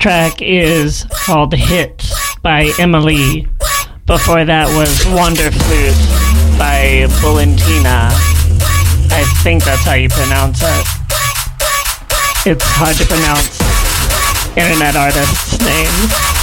track is called Hits by Emily. Before that was Wonder Flute by Bullentina. I think that's how you pronounce it. It's hard to pronounce internet artists' names.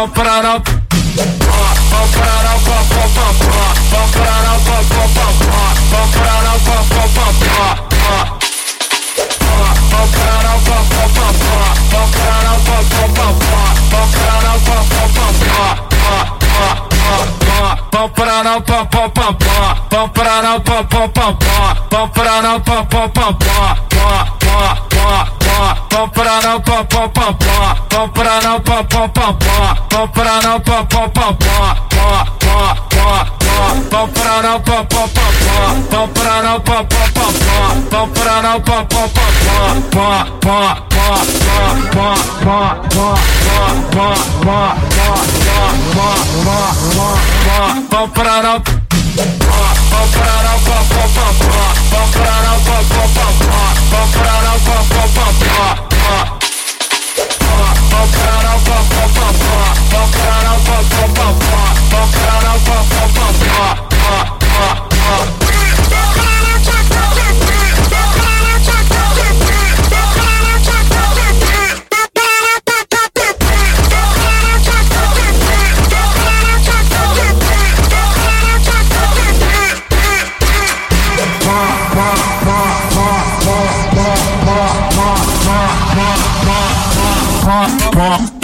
pam parará compra não pom pom pom compra não pom pom pom compra não pom pom pom pom, pom pom pom compra não pom pom pom compra não pom pom pom compra não pom pom pom pom, pom pom pom não compra não pom não pom pom pom não pom pom Uh, uh.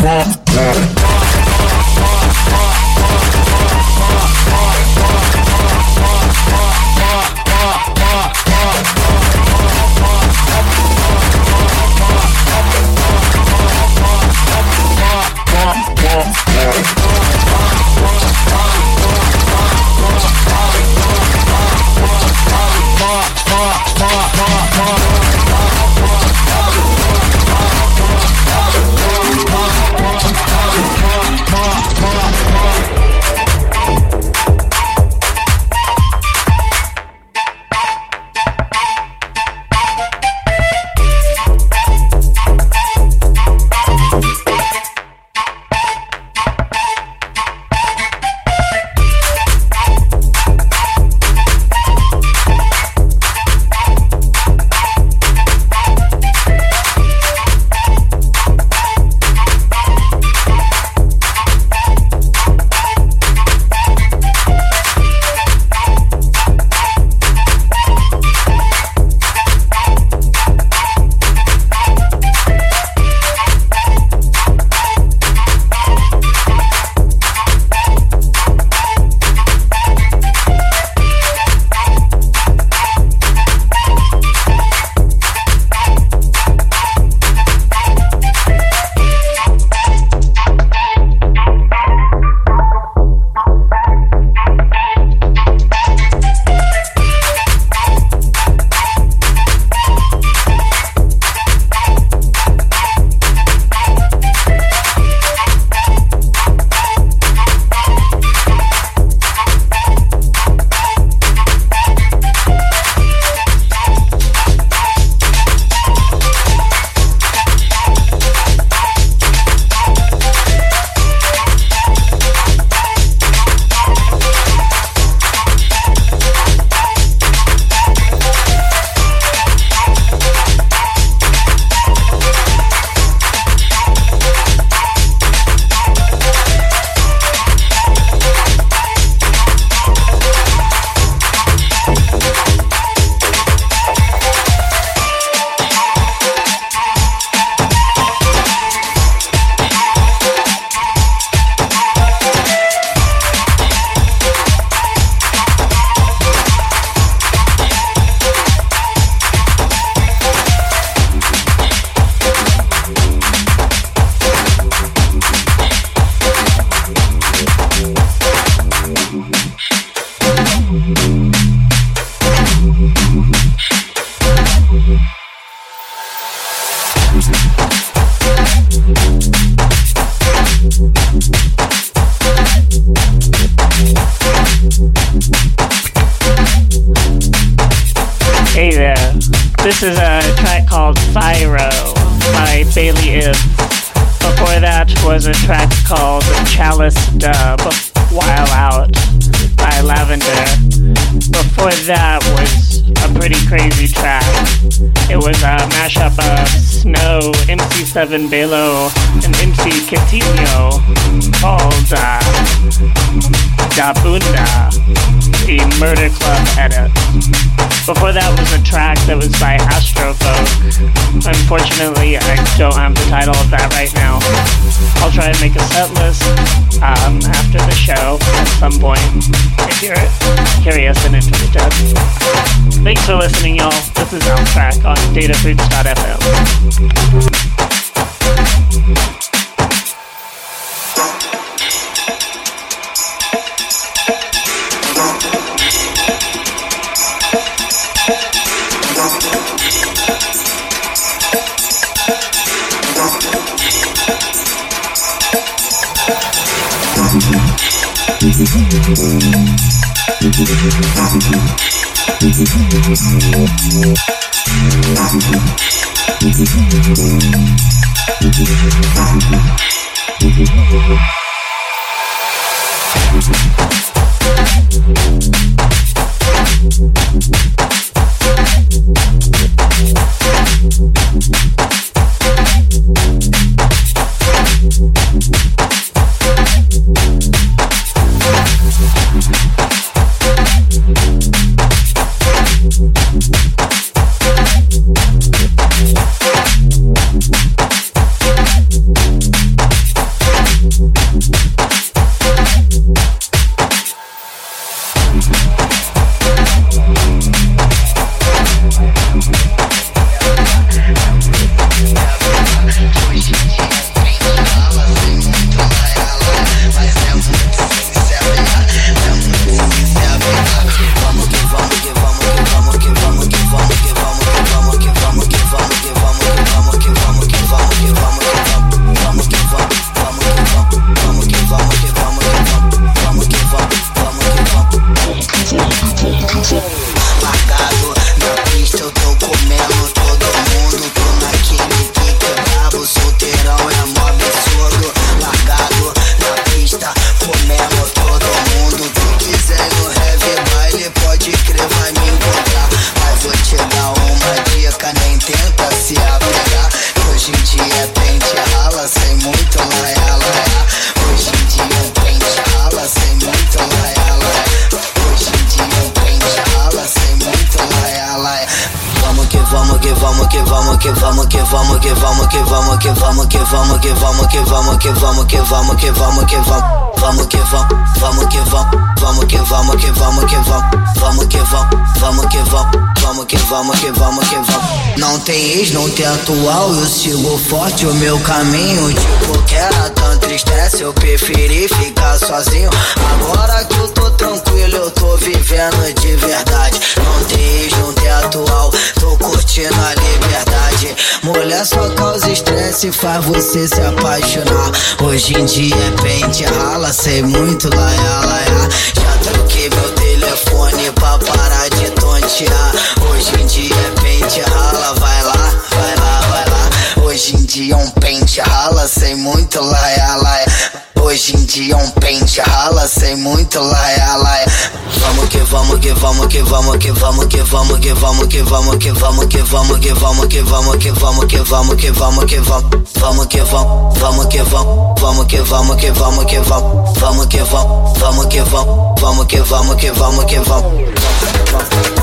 rock, rock. MC7 Belo, and MC Catinho called uh, Da Bunda, the Murder Club edit. Before that was a track that was by Astrofolk. Unfortunately, I don't have the title of that right now. I'll try and make a set list um, after the show at some point. If you're curious and interested. Thanks for listening, y'all. This is Soundtrack on datafruits.fm. Atual. Eu sigo forte o meu caminho. Tipo que era tão tristeza eu preferi ficar sozinho. Agora que eu tô tranquilo eu tô vivendo de verdade. Não tem ex, não tem atual, tô curtindo a liberdade. Mulher só causa estresse e faz você se apaixonar. Hoje em dia é pente rala, sei muito laia laia Já troquei meu telefone pra parar de tontear. Hoje em dia é pente rala, dia um pente rala sem muito laia laia. Hoje em dia um pente rala sem muito laia laia. Vamos que vamos que vamos que vamos que vamos que vamos que vamos que vamos que vamos que vamos que vamos que vamos que vamos que vamos que vamos que vamos vamos que vamos vamos que vamos vamos que vamos que vamos que vamos vamos que vamos vamos que vamos vamos que vamos que vamos que vamos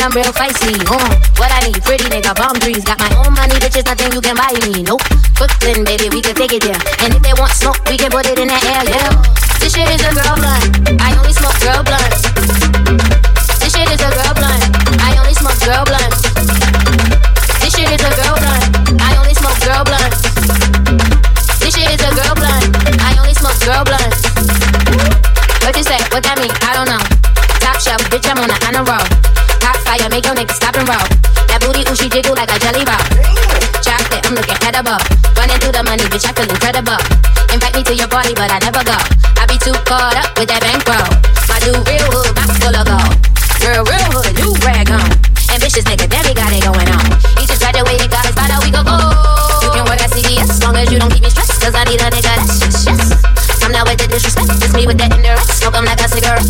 like I'm real feisty. huh? what I need, pretty nigga, bomb trees. Got my own money, bitches, nothing you can buy me. Nope. Brooklyn, baby, we can take it there. And if they want smoke, we can put it in the air, yeah. This shit is a girl. Running through the money, bitch, I feel incredible. Invite me to your party, but I never go. I be too caught up with that bankroll. My dude real hood, box full of gold. Real, real hood, new rag on. Ambitious nigga, damn, he got it going on. He just graduated, got his spot a week ago. You can work at CVS, as long as you don't keep me stressed. Cause I need a nigga that's just yes. I'm not with the disrespect. It's me with that indirect. Smoke them like a cigarette.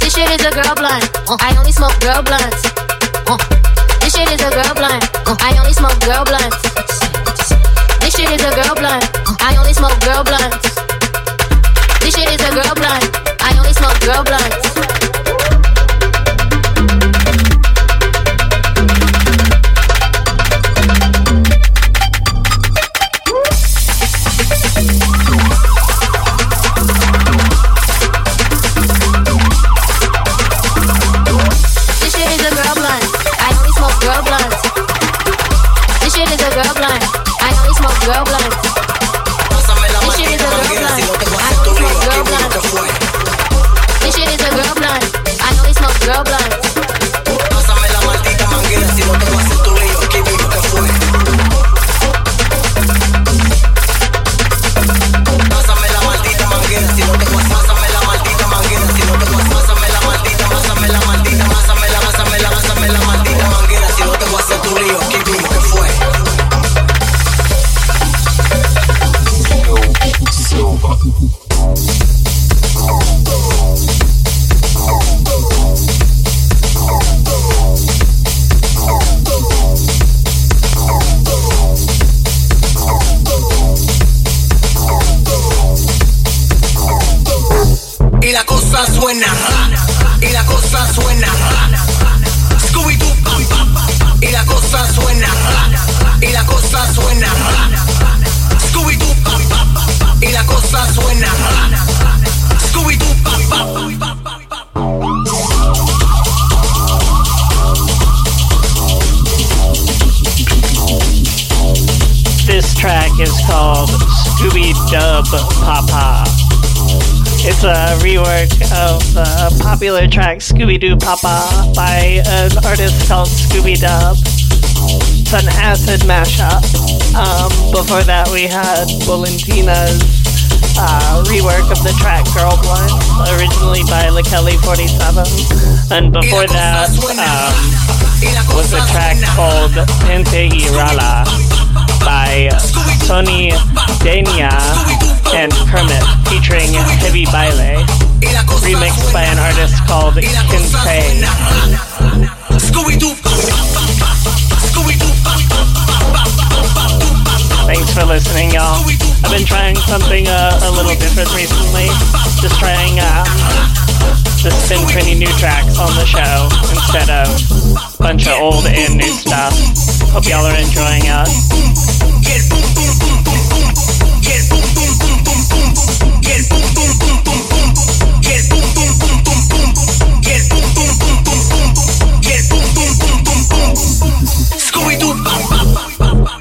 This shit is a girl blunt. I only smoke girl blunts. Popular track Scooby Doo Papa by an artist called Scooby Dub. It's an acid mashup. Um, before that, we had Valentina's uh, rework of the track Girl Blunt, originally by Leikeli47. And before that um, was a track called Pente Irala by Tony Dania and Kermit featuring Heavy Baile remixed by an artist called Kinsey. Thanks for listening, y'all. I've been trying something uh, a little different recently. Just trying um, to spin pretty new tracks on the show instead of a bunch of old and new stuff. Hope y'all are enjoying us. Scooby-Doo!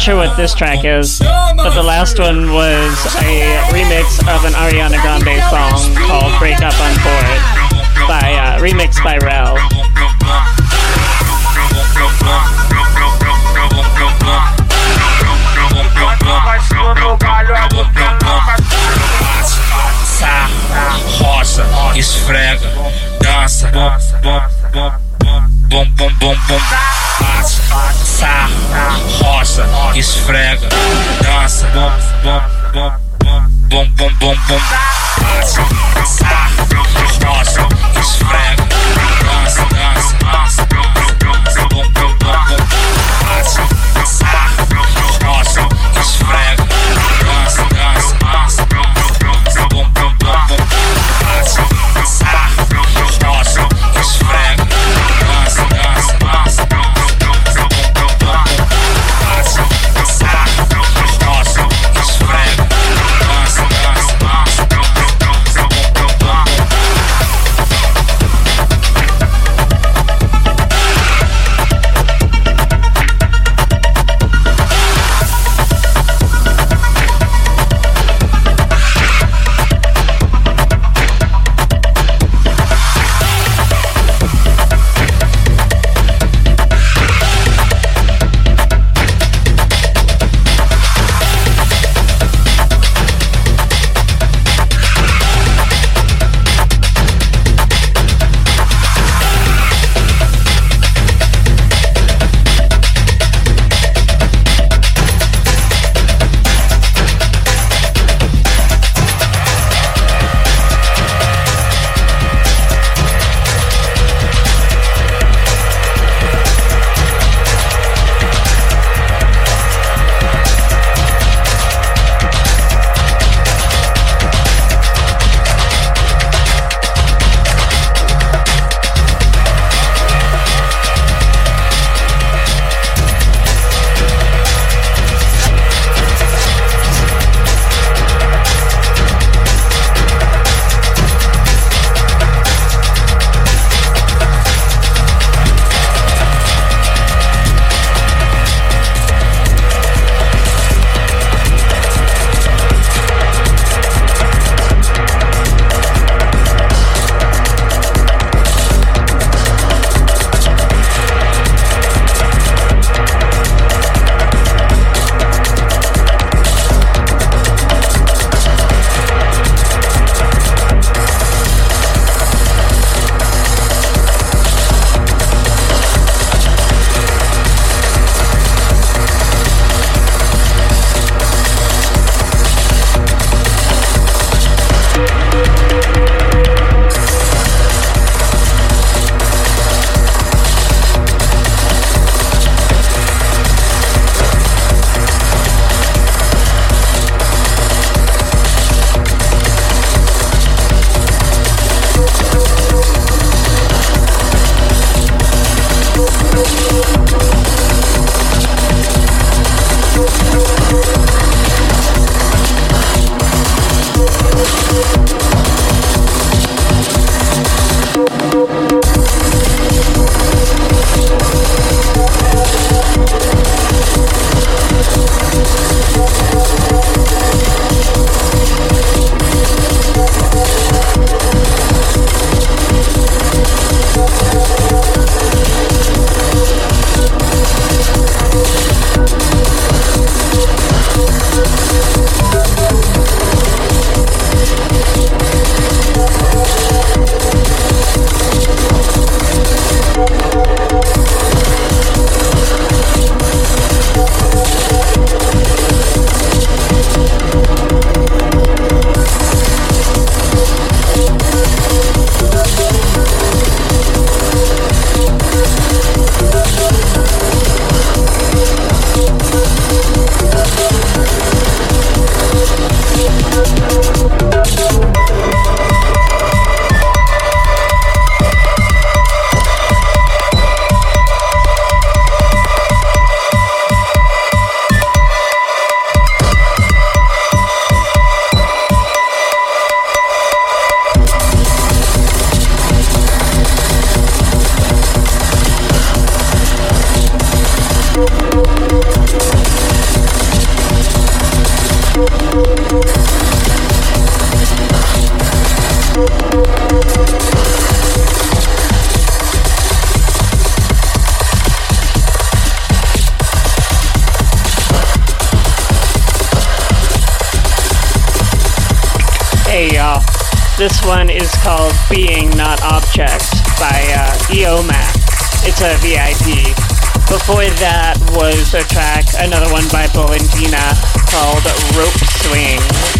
It. sure what this track is, but the last one was a remix of an Ariana Grande song called Break Up on Board by uh, remixed by Rel. roça, esfrega, dança, bom, bom, bom, bom. Passa, sarra, roça, esfrega, dança, bom, bom, bom, bom, bom, bom, bom. bom. This one is called Being Not Object by uh, EOMAC. It's a VIP. Before that was a track, another one by Valentina called Rope Swing.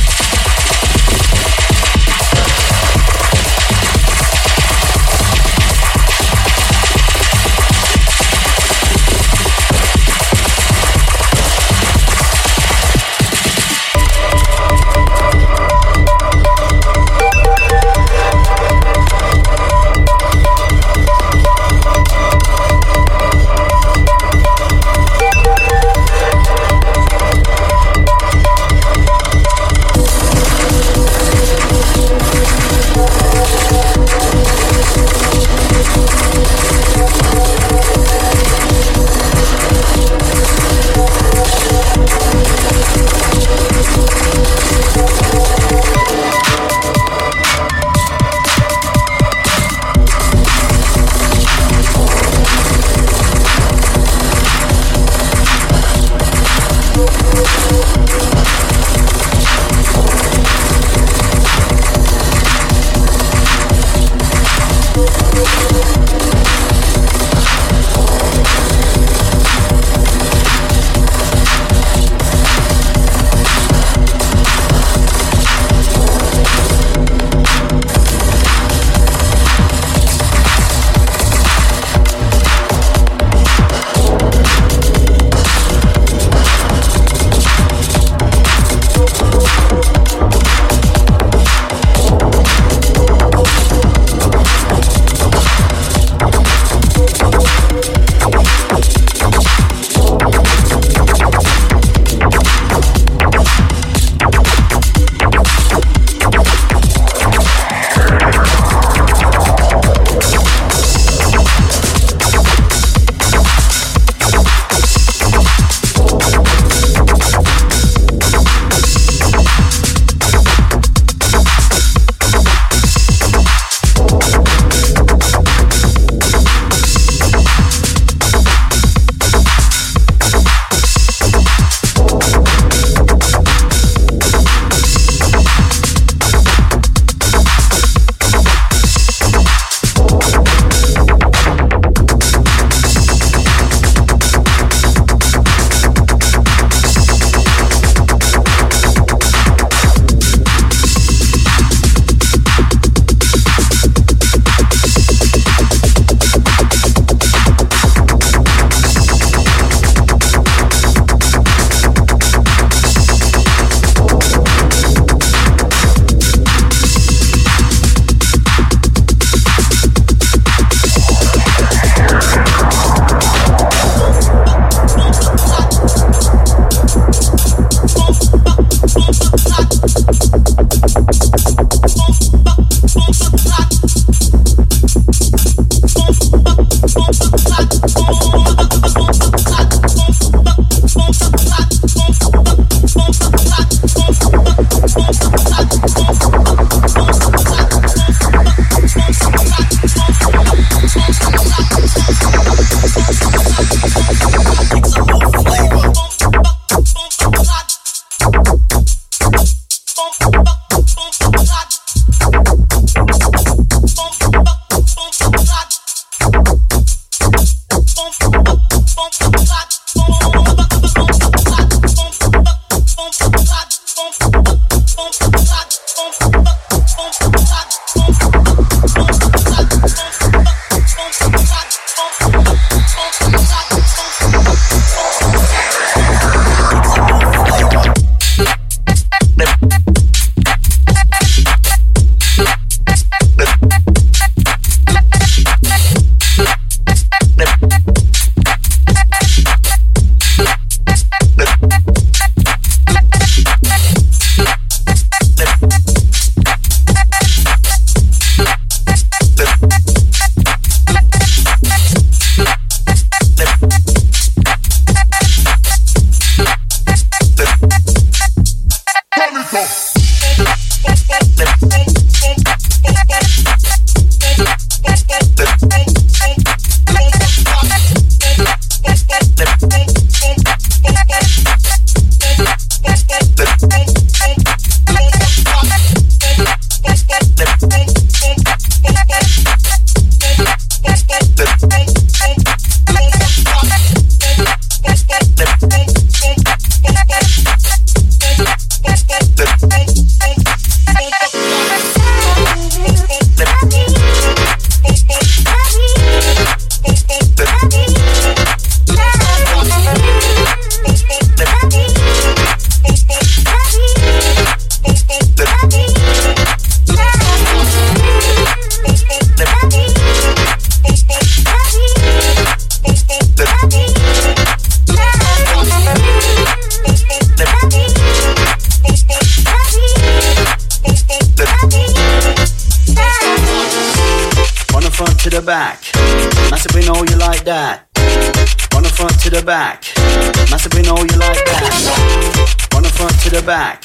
Back.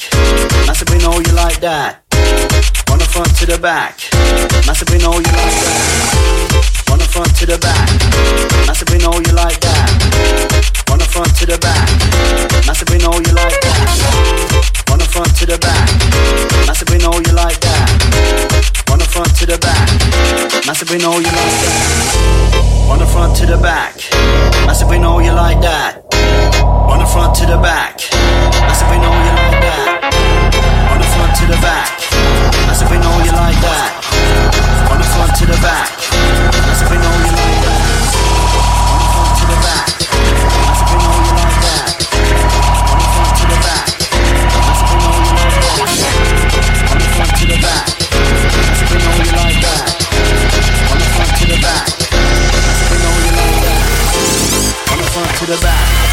We know you like that. From the front to the back. Massive, we know you like that. From the front to the back. Massive, we know you like that. From the front to the back. Massive, we know you like that. From the front to the back. Massive, we know you like that. From the front to the back. Massive, we know you like that. From the front to the back. Massive, we know you like that. From the front to the back. Massive, we know you like that. From the front to the back. Massive, we know you like that. From the front to the back. Massive, we know you like that. The back.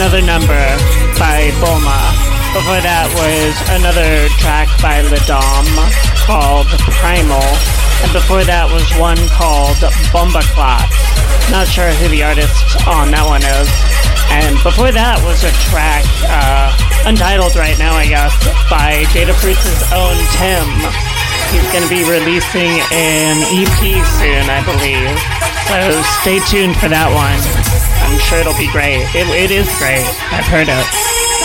Another Number by Boma. Before that was another track by Ladom called Primal. And before that was one called Bomba. Not sure who the artist on that one is. And before that was a track, uh, untitled right now, I guess, by Datafruits' own Tim. He's going to be releasing an EP soon, I believe. So stay tuned for that one. I'm sure it'll be great. It, it is great. I've heard it.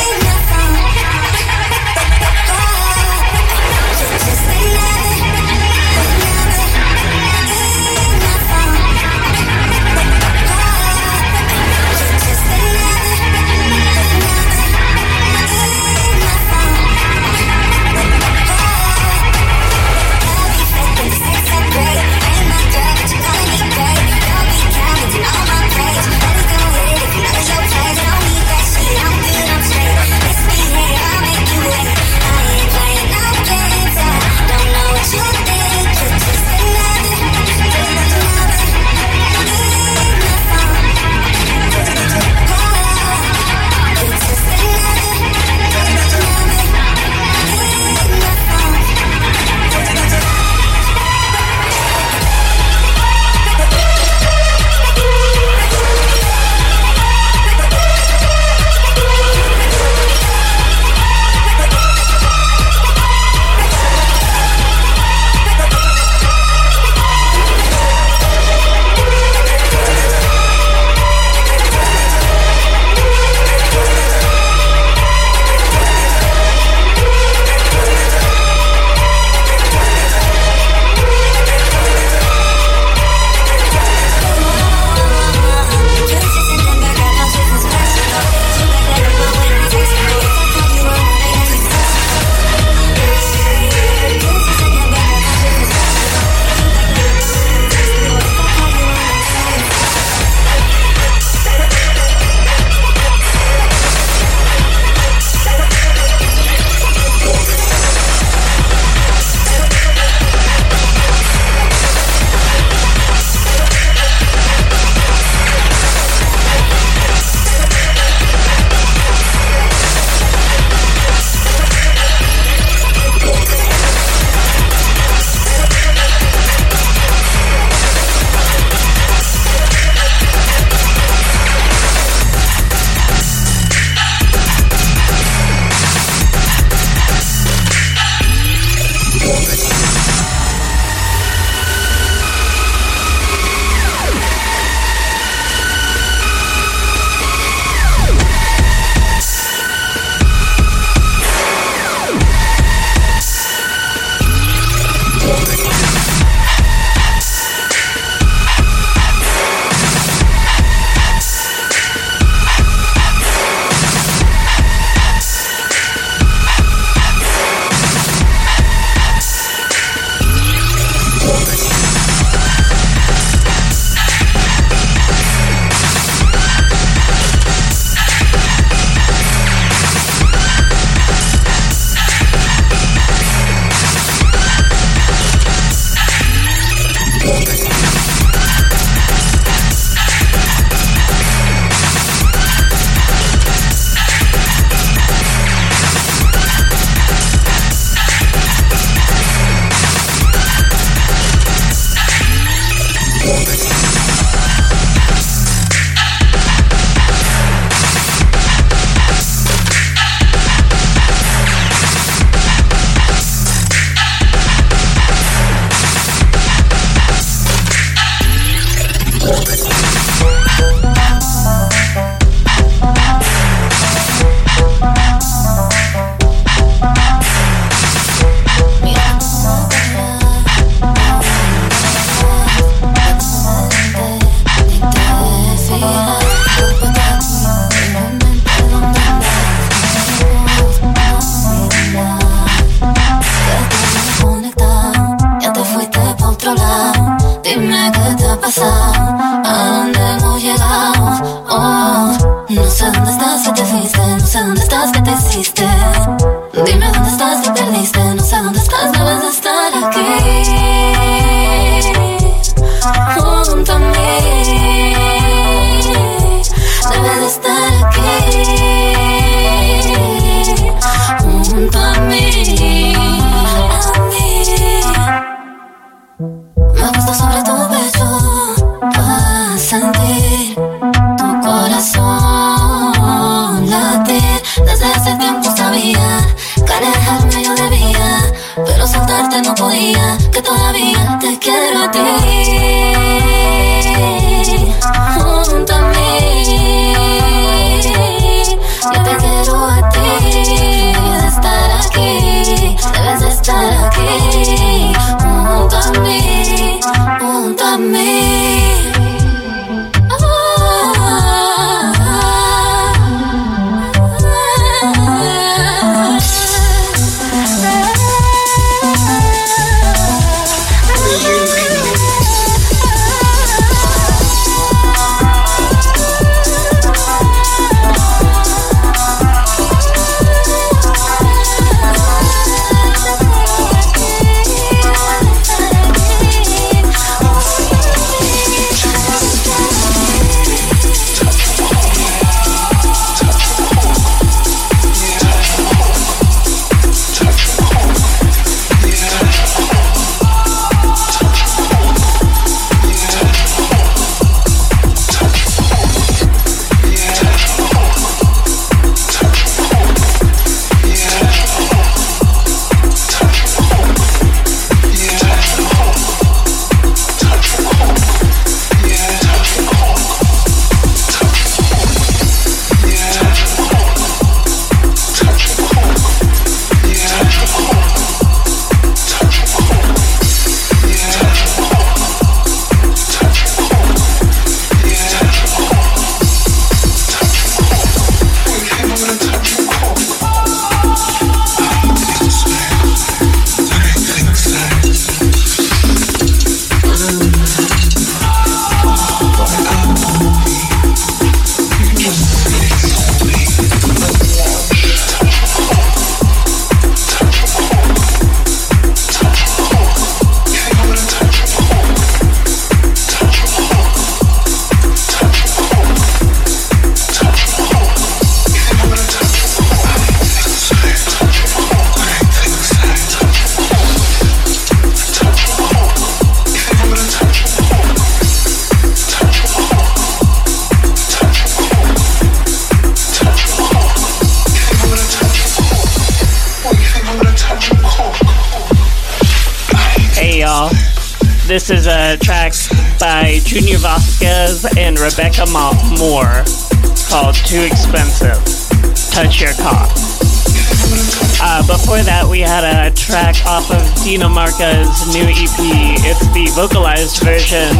New EP. It's the vocalized version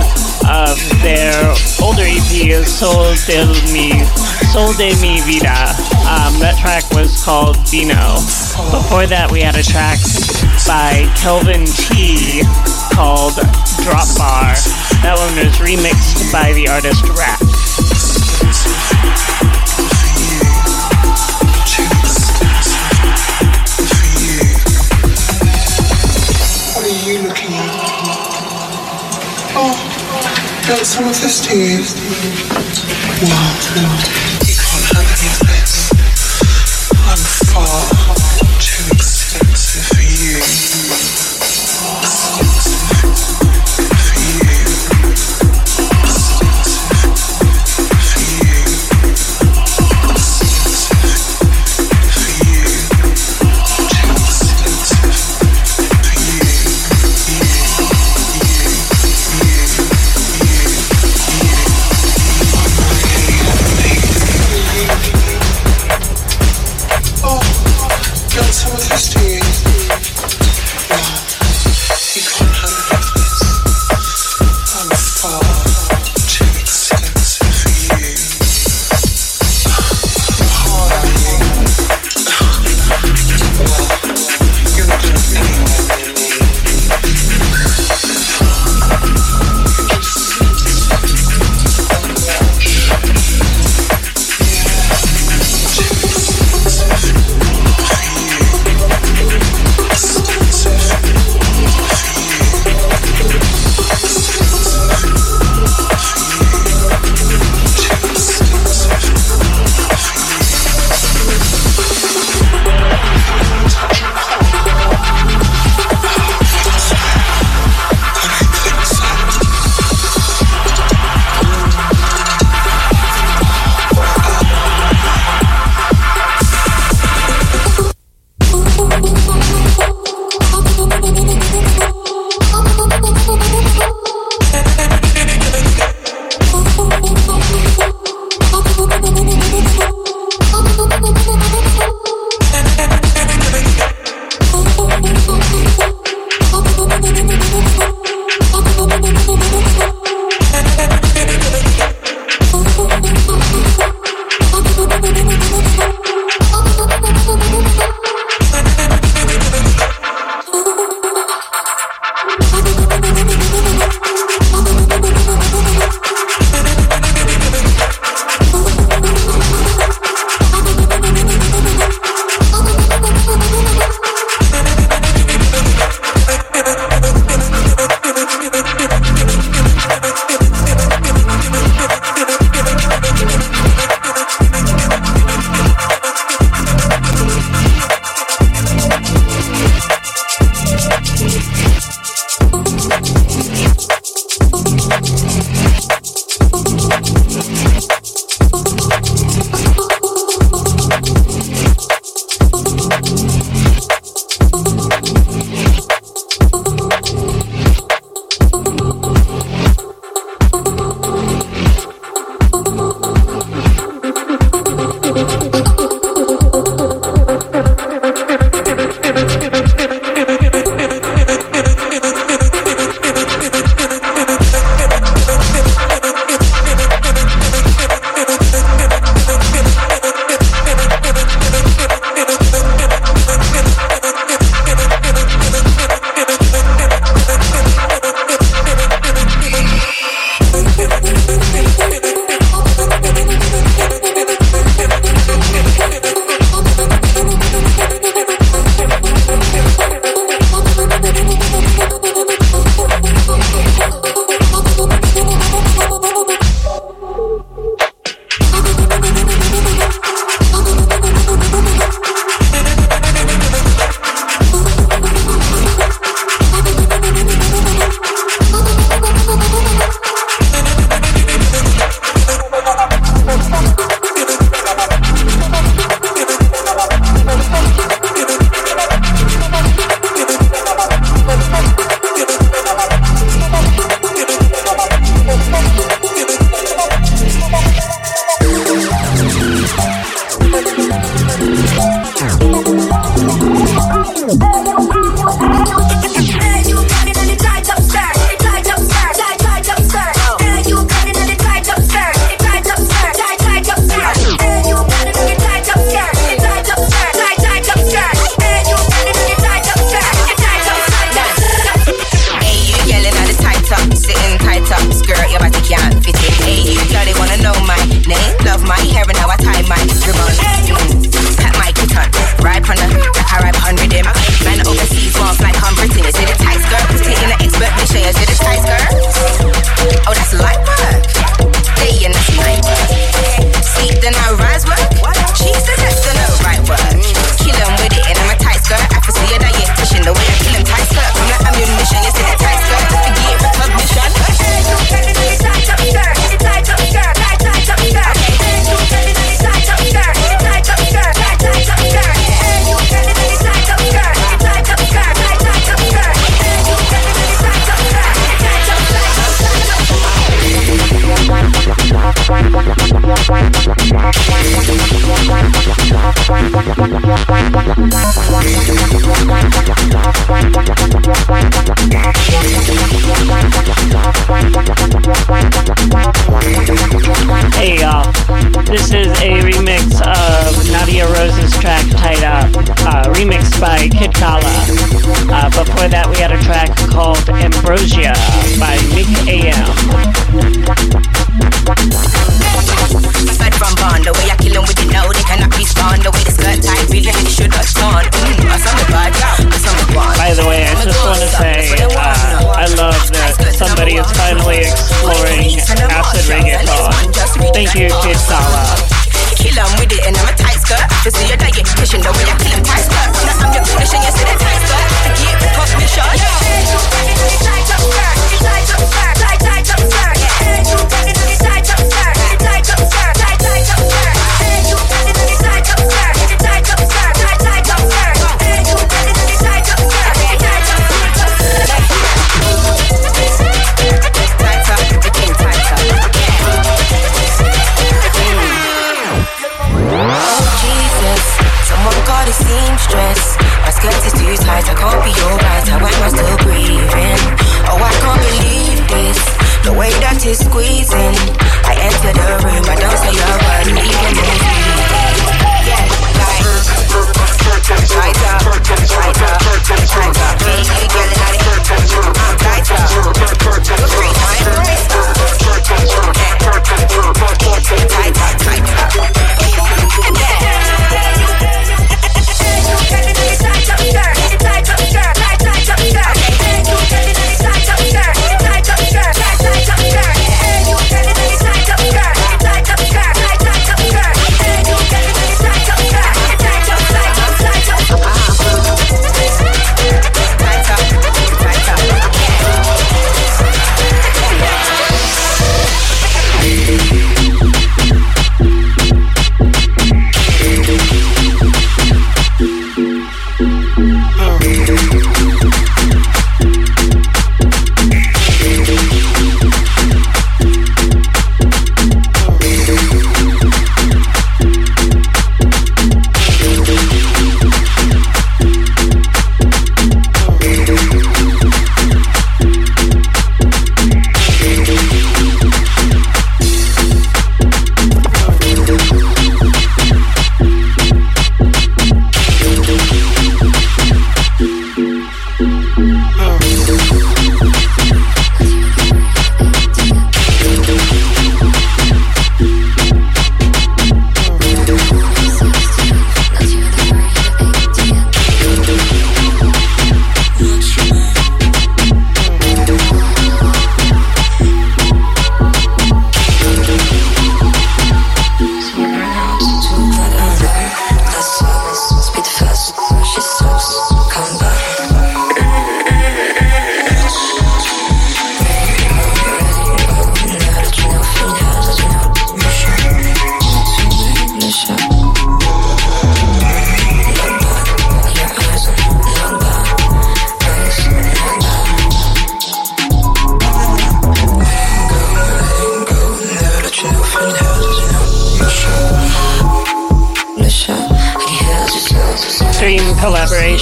of their older EP, Sol de Mi, Sol de Mi Vida. Um, that track was called Dino. Before that, we had a track by Kelvin T called Drop Bar. That one was remixed by the artist Rap. Some of this tea. Wow,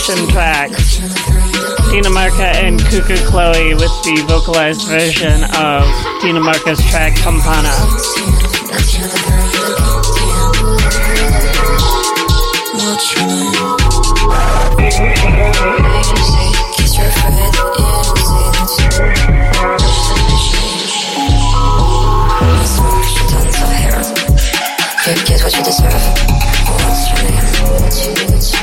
Dina track. And Cuckoo Chloe with the vocalized version of Dina Marca's track Campana. Get what you deserve. What's your name?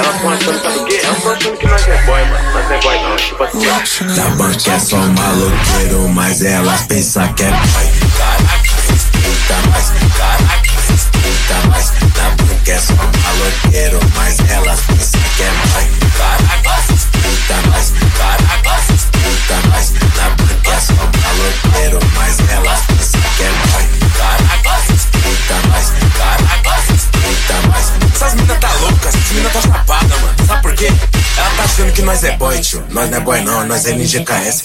Elas estão achando, sabe o quê? Elas estão achando que nós é boy, mano. Nós é boy não, tipo assim. da que é só maloqueiro, mas elas pensam que é boy. Mas não é boi não, nós é ninja KS.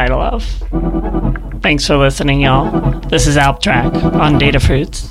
title of. Thanks for listening, y'all. This is Alptrack on Datafruits.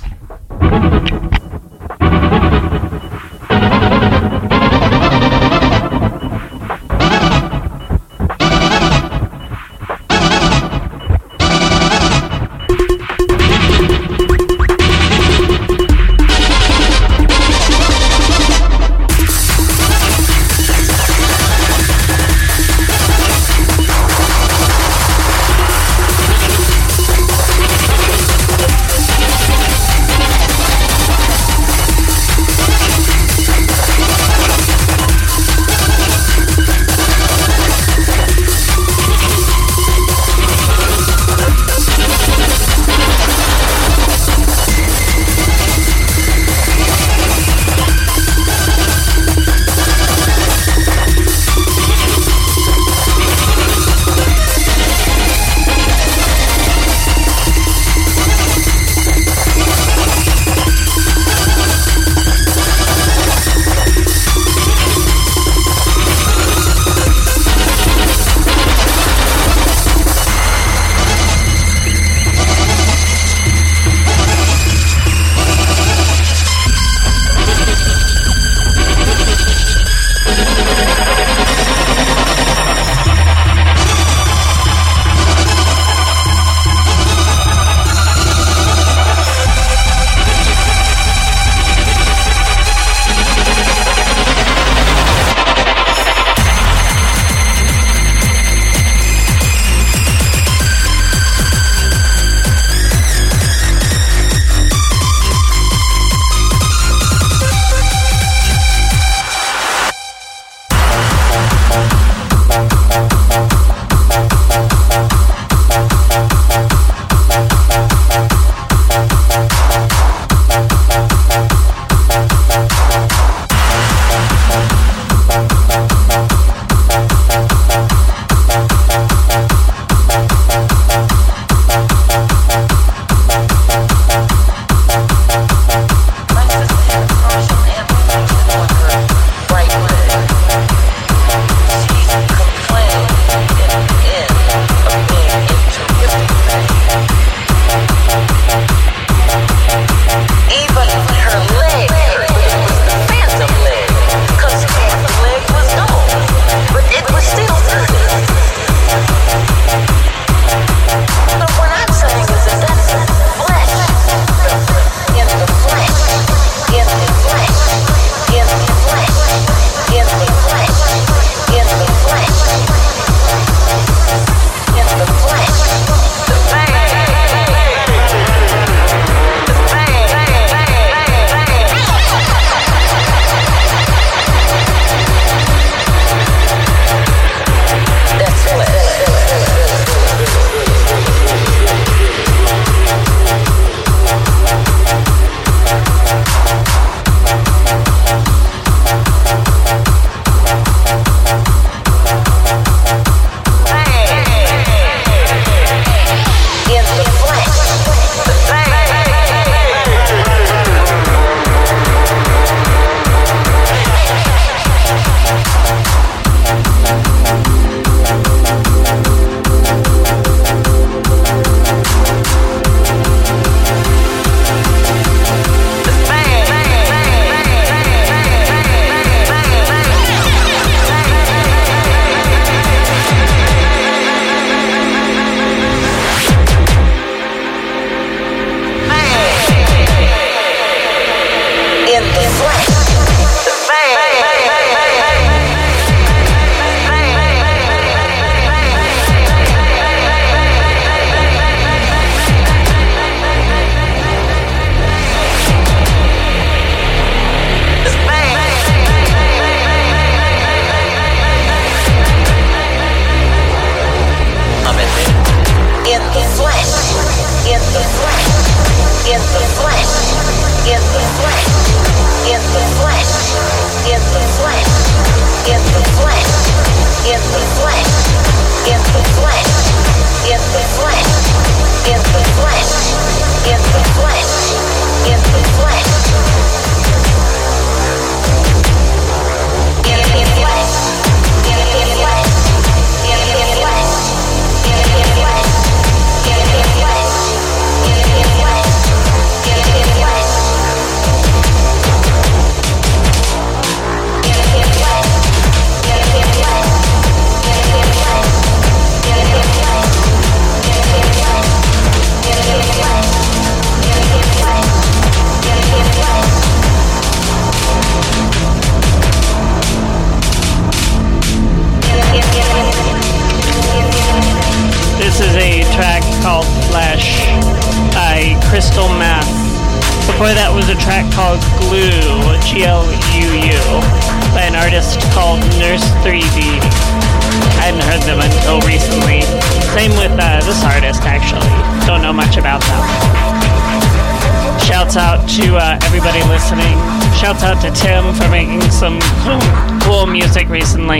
Shouts out to Tim for making some cool, cool music recently.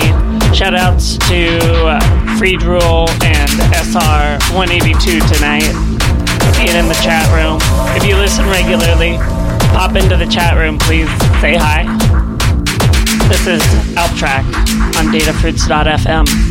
Shout outs to uh, Freed Rule and SR182 tonight being in the chat room. If you listen regularly, pop into the chat room, please say hi. This is Alptrack on datafruits.fm.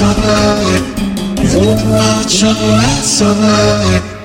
summer, it's all about your summer.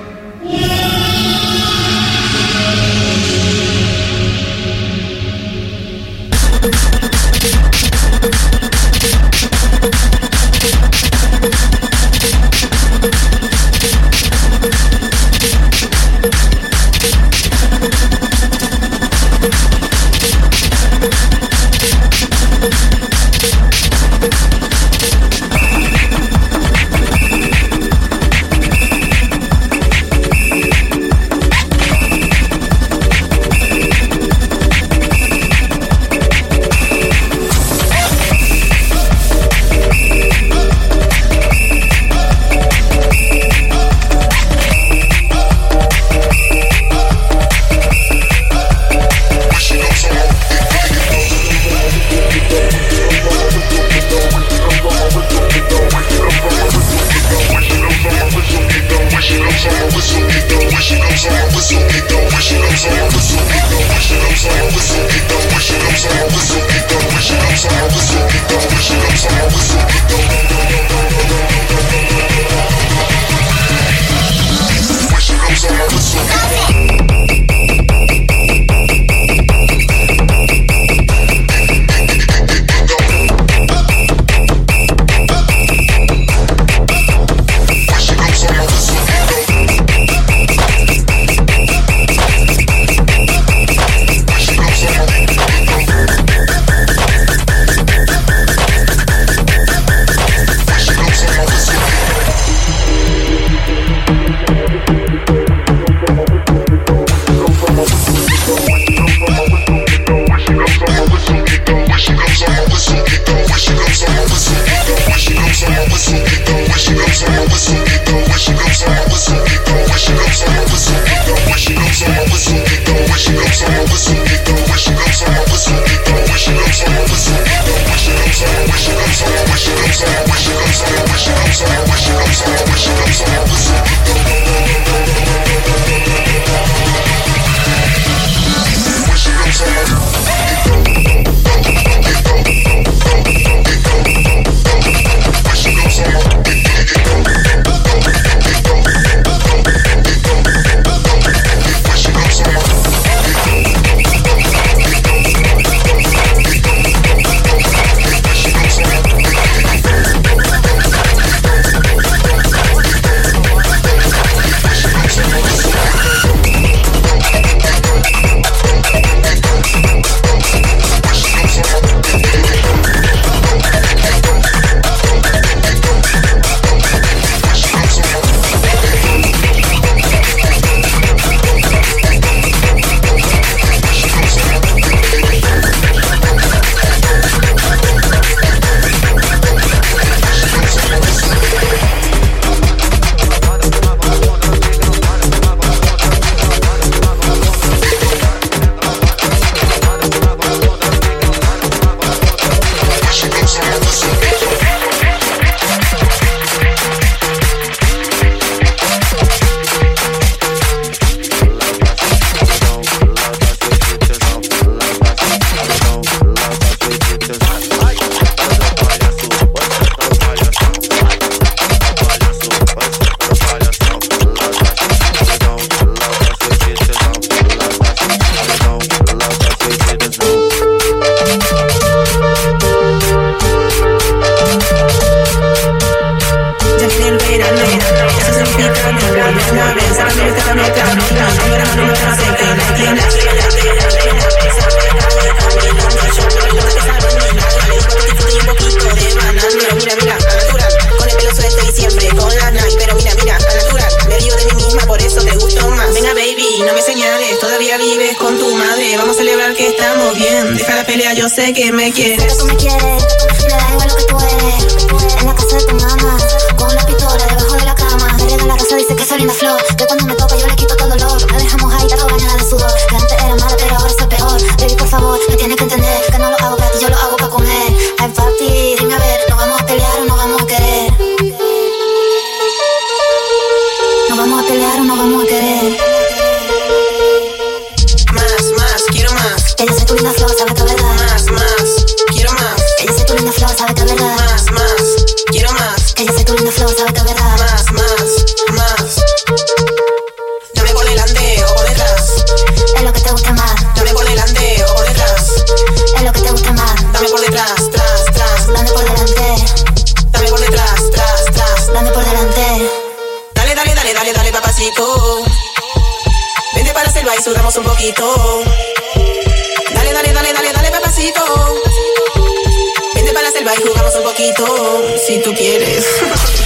Dale, dale, dale, dale, dale, papacito. Vente para la selva y jugamos un poquito, si tú quieres.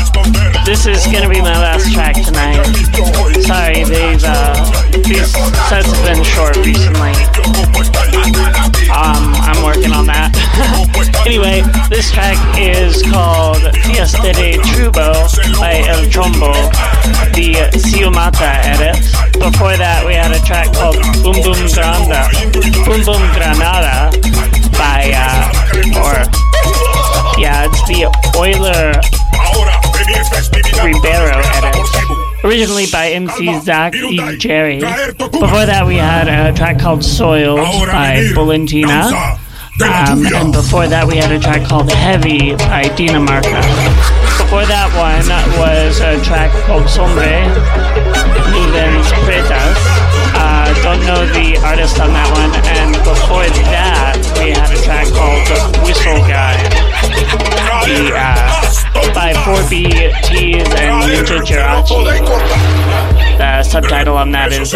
this is gonna be my last track tonight. Sorry, they've uh, these sets have been short recently. Um, I'm working on that. anyway, this track is called Fiesta de Trubo by El Trombo, the Siumata edit. Before that, we had a track called Boom Boom Granada, Boom Boom Granada by, uh, or, yeah, it's the Euler Ribeiro edit. Originally by MC Zach E. Jerry. Before that, we had a track called Soiled by Valentina. Um, and before that, we had a track called Heavy by Dinamarca. Before that one was a track called Sombre, Nubens Pretas. Uh, don't know the artist on that one. And before that, we had a track called The Whistle Guy. The, uh, by 4BTs and Ninja Jirachi. The subtitle on that is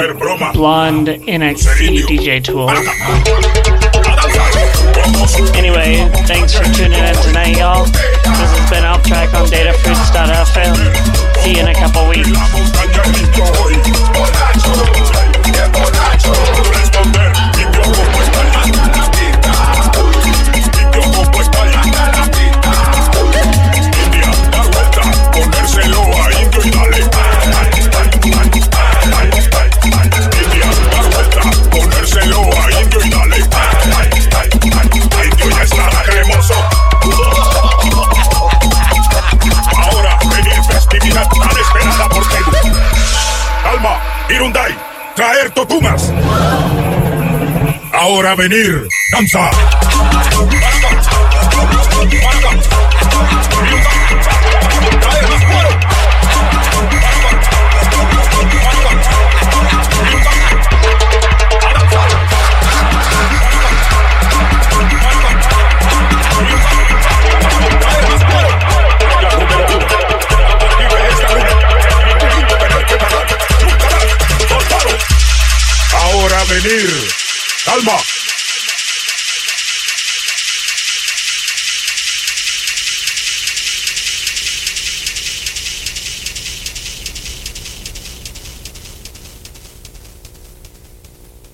Blonde NXT DJ Tool. Anyway, thanks for tuning in tonight, y'all. This has been Alptrack on datafruits.fm. See you in a couple weeks. Totumas. Ahora venir, danza. Venir. Calma.